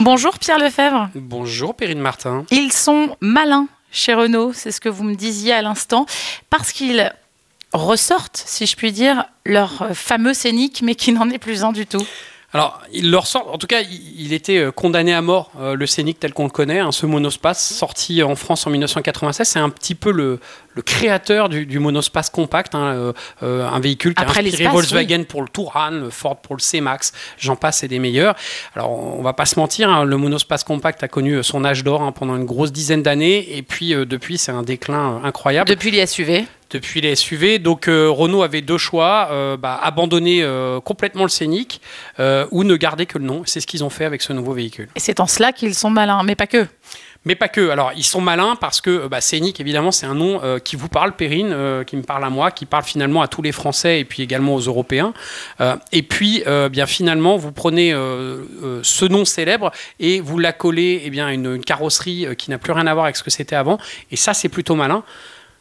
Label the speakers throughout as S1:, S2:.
S1: Bonjour Pierre Lefebvre.
S2: Bonjour Perrine Martin.
S1: Ils sont malins chez Renault, c'est ce que vous me disiez à l'instant, parce qu'ils ressortent, si je puis dire, leur fameux scénic, mais qui n'en est plus un du tout.
S2: Alors, il leur sort, en tout cas, il était euh, condamné à mort, euh, le Scénic tel qu'on le connaît, hein, ce monospace, sorti en France en 1996. C'est un petit peu le, créateur du, monospace compact, hein, euh, un véhicule qui
S1: Après
S2: a inspiré Volkswagen pour le Touran, le Ford pour le C-Max, j'en passe, et des meilleurs. Alors, on va pas se mentir, hein, le monospace compact a connu son âge d'or pendant une grosse dizaine d'années, et puis depuis, c'est un déclin incroyable.
S1: Depuis les SUV
S2: depuis les SUV. Donc euh, Renault avait deux choix euh, bah, abandonner euh, complètement le Scénic ou ne garder que le nom. C'est ce qu'ils ont fait avec ce nouveau véhicule.
S1: Et c'est en cela qu'ils sont malins, mais pas que.
S2: Mais pas que. Alors, ils sont malins parce que bah, Scénic, évidemment, c'est un nom qui vous parle, Perrine, qui me parle à moi, qui parle finalement à tous les Français et puis également aux Européens. et puis, bien finalement, vous prenez ce nom célèbre et vous l'accolez eh bien, à une carrosserie qui n'a plus rien à voir avec ce que c'était avant. Et ça, c'est plutôt malin.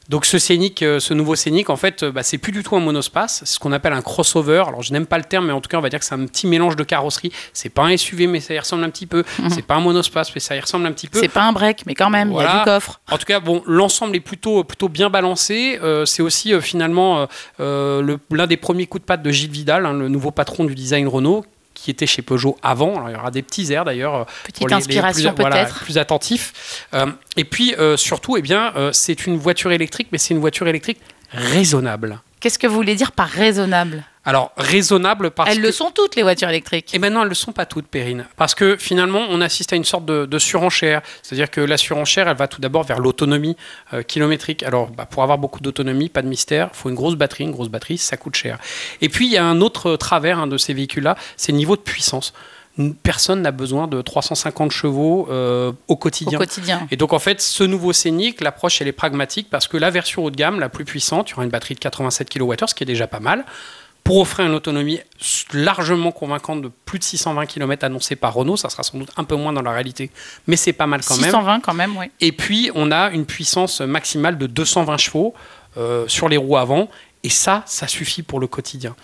S2: Donc ce scénic, euh, ce nouveau scénic, en fait, euh, bah, c'est plus du tout un monospace, c'est ce qu'on appelle un crossover. Alors je n'aime pas le terme, mais en tout cas, on va dire que c'est un petit mélange de carrosserie. C'est pas un SUV, mais ça y ressemble un petit peu. Mhm. C'est pas un monospace, mais ça y ressemble un petit peu.
S1: C'est pas un break, mais quand même, il y a du coffre.
S2: En tout cas, bon, l'ensemble est plutôt, plutôt bien balancé. Euh, c'est aussi finalement l'un des premiers coups de patte de Gilles Vidal, hein, le nouveau patron du design Renault, qui était chez Peugeot avant. Alors, il y aura des petits airs d'ailleurs. Euh,
S1: Petite inspiration peut-être.
S2: plus attentifs. Euh, et puis euh, surtout, eh bien, c'est une voiture électrique, mais c'est une voiture électrique raisonnable.
S1: Qu'est-ce que vous voulez dire par raisonnable?
S2: Alors, raisonnable parce
S1: Elles le sont toutes, les voitures électriques.
S2: Et maintenant, elles ne le sont pas toutes, Perrine. Parce que finalement, on assiste à une sorte de, surenchère. C'est-à-dire que la surenchère, elle va tout d'abord vers l'autonomie euh, kilométrique. Alors, bah, pour avoir beaucoup d'autonomie, pas de mystère, il faut une grosse batterie. Une grosse batterie, ça coûte cher. Et puis, il y a un autre travers hein, de ces véhicules-là, c'est le niveau de puissance personne n'a besoin de 350 chevaux euh, au, quotidien.
S1: au, quotidien.
S2: Et donc en fait, ce nouveau Scénic, l'approche elle est pragmatique parce que la version haut de gamme, la plus puissante, tu auras une batterie de 87 kWh, ce qui est déjà pas mal pour offrir une autonomie largement convaincante de plus de 620 km annoncée par Renault. Ça sera sans doute un peu moins dans la réalité, mais c'est pas mal quand même.
S1: 620 quand même, oui.
S2: Et puis, on a une puissance maximale de 220 chevaux euh, sur les roues avant et ça, ça suffit pour le quotidien.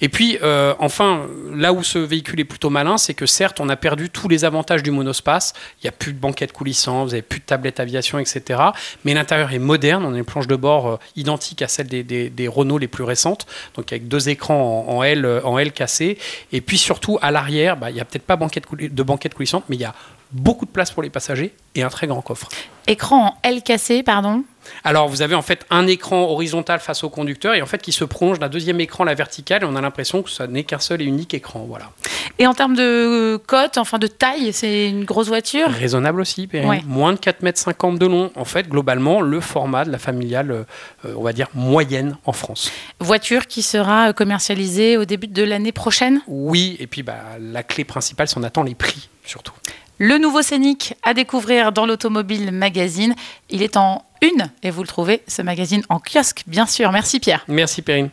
S2: Et puis, euh, enfin, là où ce véhicule est plutôt malin, c'est que certes, on a perdu tous les avantages du monospace. Il n'y a plus de banquette coulissante, vous n'avez plus de tablette aviation, etc. Mais l'intérieur est moderne. On a une planche de bord euh, identique à celle des, Renault les plus récentes, donc avec deux écrans en, L, en L cassés. Et puis surtout, à l'arrière, bah, il n'y a peut-être pas de banquette coulissante, mais il y a beaucoup de place pour les passagers et un très grand coffre.
S1: Écran en L cassé, pardon
S2: alors, vous avez en fait un écran horizontal face au conducteur et en fait qui se prolonge d'un deuxième écran, la verticale, et on a l'impression que ça n'est qu'un seul et unique écran. Voilà.
S1: Et en termes de cote, enfin de taille, c'est une grosse voiture?
S2: Raisonnable aussi, moins de 4,50 m de long. En fait, globalement, le format de la familiale, euh, on va dire, moyenne en France.
S1: Voiture qui sera commercialisée au début de l'année prochaine?
S2: Oui, et puis bah, la clé principale, c'est on attend les prix surtout.
S1: Le nouveau Scénic à découvrir dans l'Automobile Magazine. Il est en une et vous le trouvez, ce magazine, en kiosque, bien sûr. Merci Pierre.
S2: Merci Perrine.